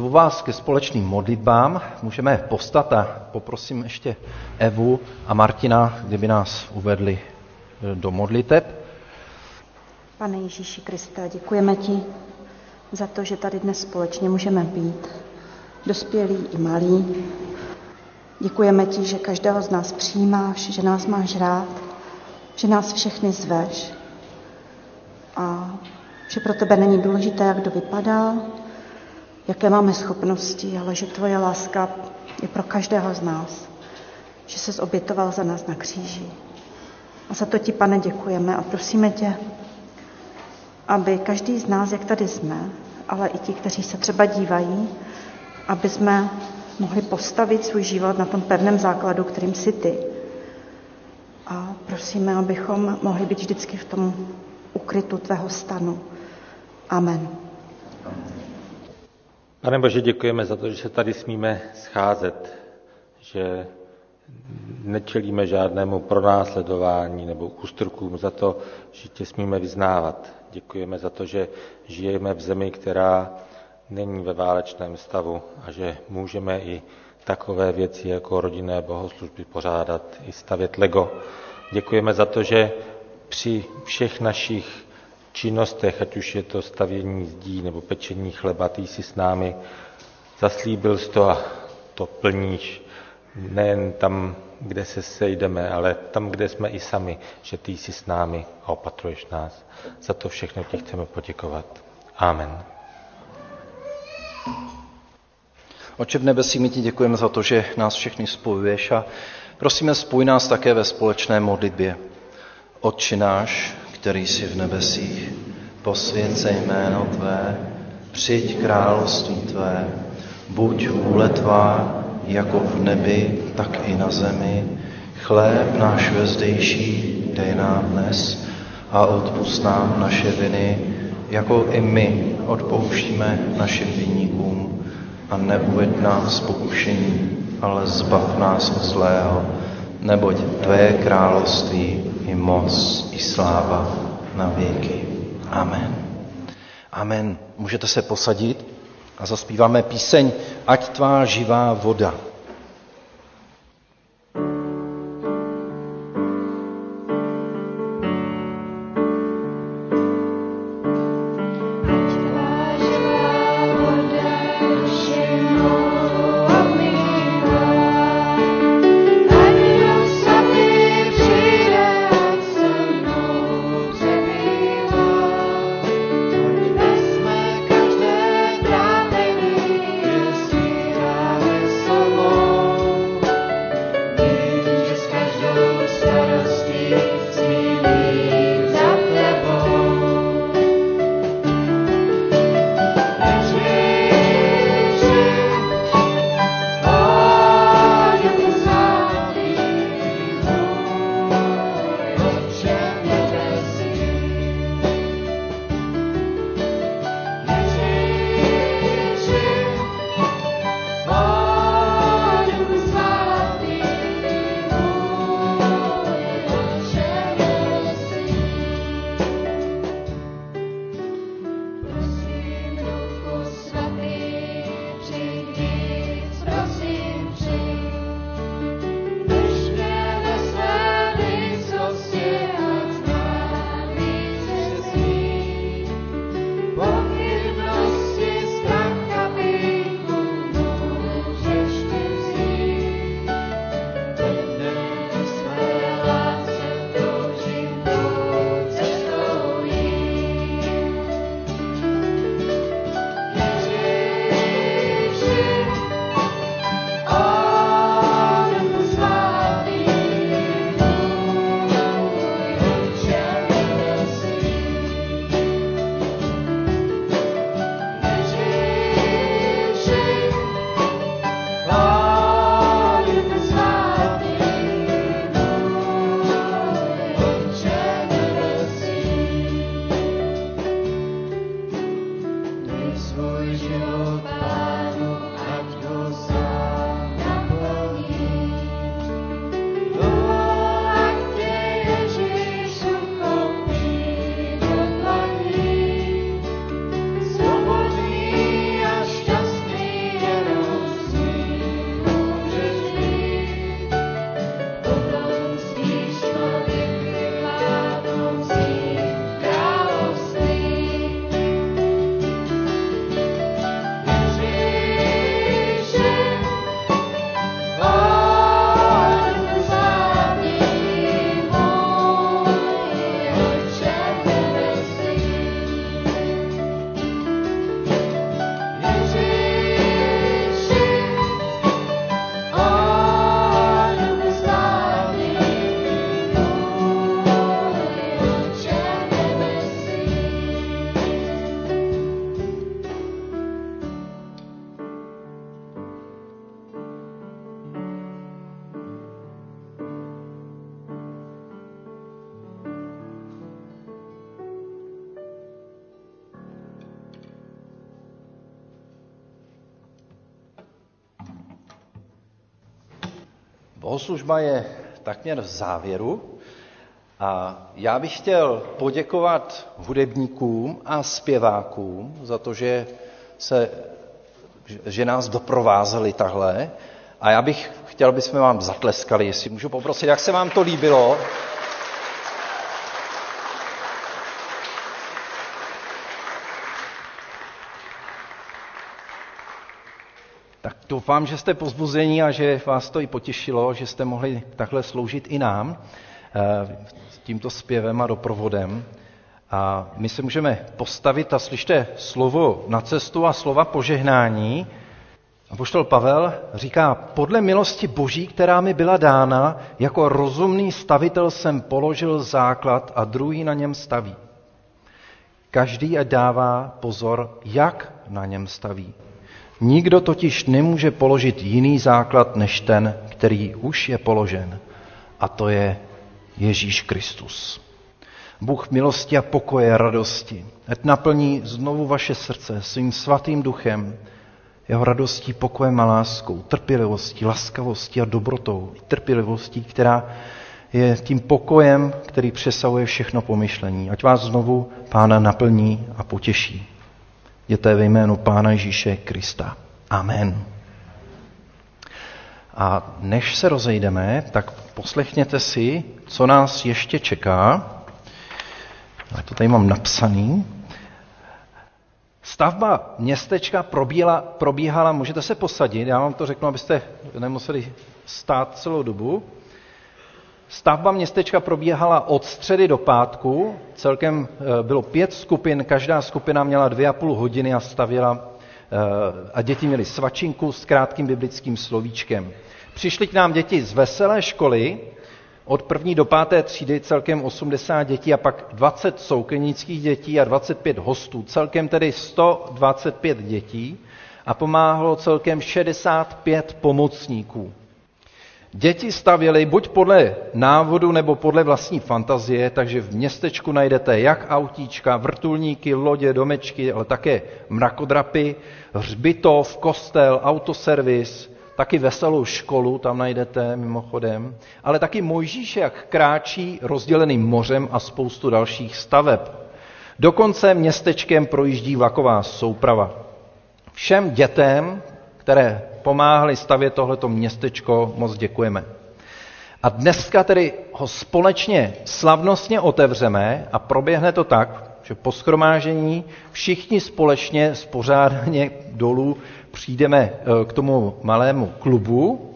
Zvu vás ke společným modlitbám. Můžeme postat a poprosím ještě Evu a Martina, kdyby nás uvedli eh, do modliteb. Pane Ježíši Kriste, děkujeme ti za to, že tady dnes společně můžeme být, dospělí i malí. Děkujeme ti, že každého z nás přijímáš, že nás máš rád, že nás všechny zveš a že pro tebe není důležité, jak kdo vypadá, jaké máme schopnosti, ale že tvoje láska je pro každého z nás, že se zobětoval za nás na kříži. A za to ti, pane, děkujeme a prosíme tě, aby každý z nás, jak tady jsme, ale i ti, kteří se třeba dívají, aby jsme mohli postavit svůj život na tom pevném základu, kterým jsi ty. A prosíme, abychom mohli být vždycky v tom ukrytu tvého stanu. Amen. Pane Bože, děkujeme za to, že se tady smíme scházet, že nečelíme žádnému pronásledování nebo ústrkům za to, že tě smíme vyznávat. Děkujeme za to, že žijeme v zemi, která není ve válečném stavu a že můžeme i takové věci jako rodinné bohoslužby pořádat, i stavět Lego. Děkujeme za to, že při všech našich činnostech, ať už je to stavění zdí nebo pečení chleba, ty jsi s námi zaslíbil jsi to a to plníš nejen tam, kde se sejdeme, ale tam, kde jsme i sami, že ty jsi s námi a opatruješ nás. Za to všechno ti chceme poděkovat. Amen. Oče v nebesí, my ti děkujeme za to, že nás všechny spojuješ a prosíme, spoj nás také ve společné modlitbě. Otče náš, který jsi v nebesích, posvěd jméno Tvé, přijď království Tvé, buď vůle Tvá, jako v nebi, tak i na zemi. Chléb náš vezdejší dej nám dnes a odpust nám naše viny, jako i my odpouštíme našim vinníkům a neuved nás pokušení, ale zbav nás od zlého, neboť Tvé království i moc i sláva na věky. Amen. Amen. Můžete se posadit a zaspíváme píseň Ať tvá živá voda. Bohoslužba je takměr v závěru a já bych chtěl poděkovat hudebníkům a zpěvákům za to, že, se, že nás doprovázeli tahle. A já bych chtěl, aby jsme vám zatleskali, jestli můžu poprosit, jak se vám to líbilo. Doufám, že jste pozbuzení a že vás to i potěšilo, že jste mohli takhle sloužit i nám eh, tímto zpěvem a doprovodem. A my se můžeme postavit a slyšte slovo na cestu a slova požehnání. A poštol Pavel říká, podle milosti boží, která mi byla dána, jako rozumný stavitel jsem položil základ a druhý na něm staví. Každý a dává pozor, jak na něm staví. Nikdo totiž nemůže položit jiný základ než ten, který už je položen. A to je Ježíš Kristus. Bůh milosti a pokoje, radosti, ať naplní znovu vaše srdce svým svatým duchem, jeho radostí, pokojem a láskou, trpělivostí, laskavostí a dobrotou, trpělivostí, která je tím pokojem, který přesahuje všechno pomyšlení. Ať vás znovu Pána naplní a potěší. To ve jménu Pána Ježíše Krista. Amen. A než se rozejdeme, tak poslechněte si, co nás ještě čeká. Já to tady mám napsaný. Stavba městečka probíhala, probíhala, můžete se posadit, já vám to řeknu, abyste nemuseli stát celou dobu. Stavba městečka probíhala od středy do pátku, celkem eh, bylo pět skupin, každá skupina měla dvě a půl hodiny a stavěla eh, a děti měly svačinku s krátkým biblickým slovíčkem. Přišli k nám děti z veselé školy, od první do páté třídy celkem 80 dětí a pak 20 soukenických dětí a 25 hostů, celkem tedy 125 dětí a pomáhalo celkem 65 pomocníků. Děti stavěly buď podle návodu nebo podle vlastní fantazie, takže v městečku najdete jak autíčka, vrtulníky, lodě, domečky, ale také mrakodrapy, hřbitov, kostel, autoservis, taky veselou školu tam najdete mimochodem, ale taky Mojžíše, jak kráčí rozděleným mořem a spoustu dalších staveb. Dokonce městečkem projíždí vlaková souprava. Všem dětem, které pomáhali stavět tohleto městečko, moc děkujeme. A dneska tedy ho společně slavnostně otevřeme a proběhne to tak, že po schromážení všichni společně spořádaně dolů přijdeme eh, k tomu malému klubu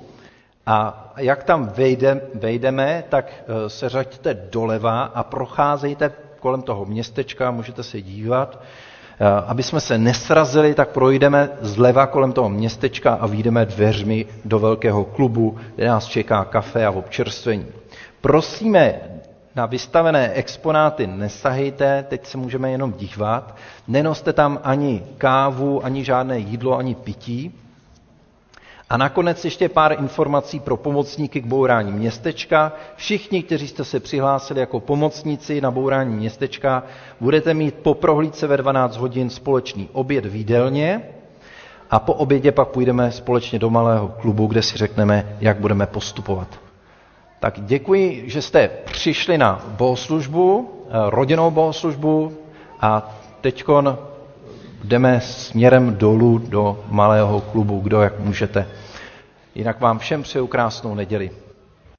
a jak tam vejde, vejdeme, tak eh, se řaďte doleva a procházejte kolem toho městečka, můžete se dívat. Eh, aby jsme se nesrazili, tak projdeme zleva kolem toho městečka a vyjdeme dveřmi do velkého klubu, kde nás čeká kafe a občerstvení. Prosíme na vystavené exponáty nesahejte, teď se můžeme jenom dívat. Nenoste tam ani kávu, ani žádné jídlo, ani pití. A nakonec ještě pár informací pro pomocníky k bourání městečka. Všichni, kteří jste se přihlásili jako pomocníci na bourání městečka, budete mít po prohlídce ve 12 hodin společný oběd v jídelně a po obědě pak půjdeme společně do malého klubu, kde si řekneme, jak budeme postupovat. Tak děkuji, že jste přišli na bohoslužbu, eh, rodinnou bohoslužbu a teď jdeme směrem dolů do malého klubu, kdo jak můžete. Jinak vám všem přeju krásnou neděli.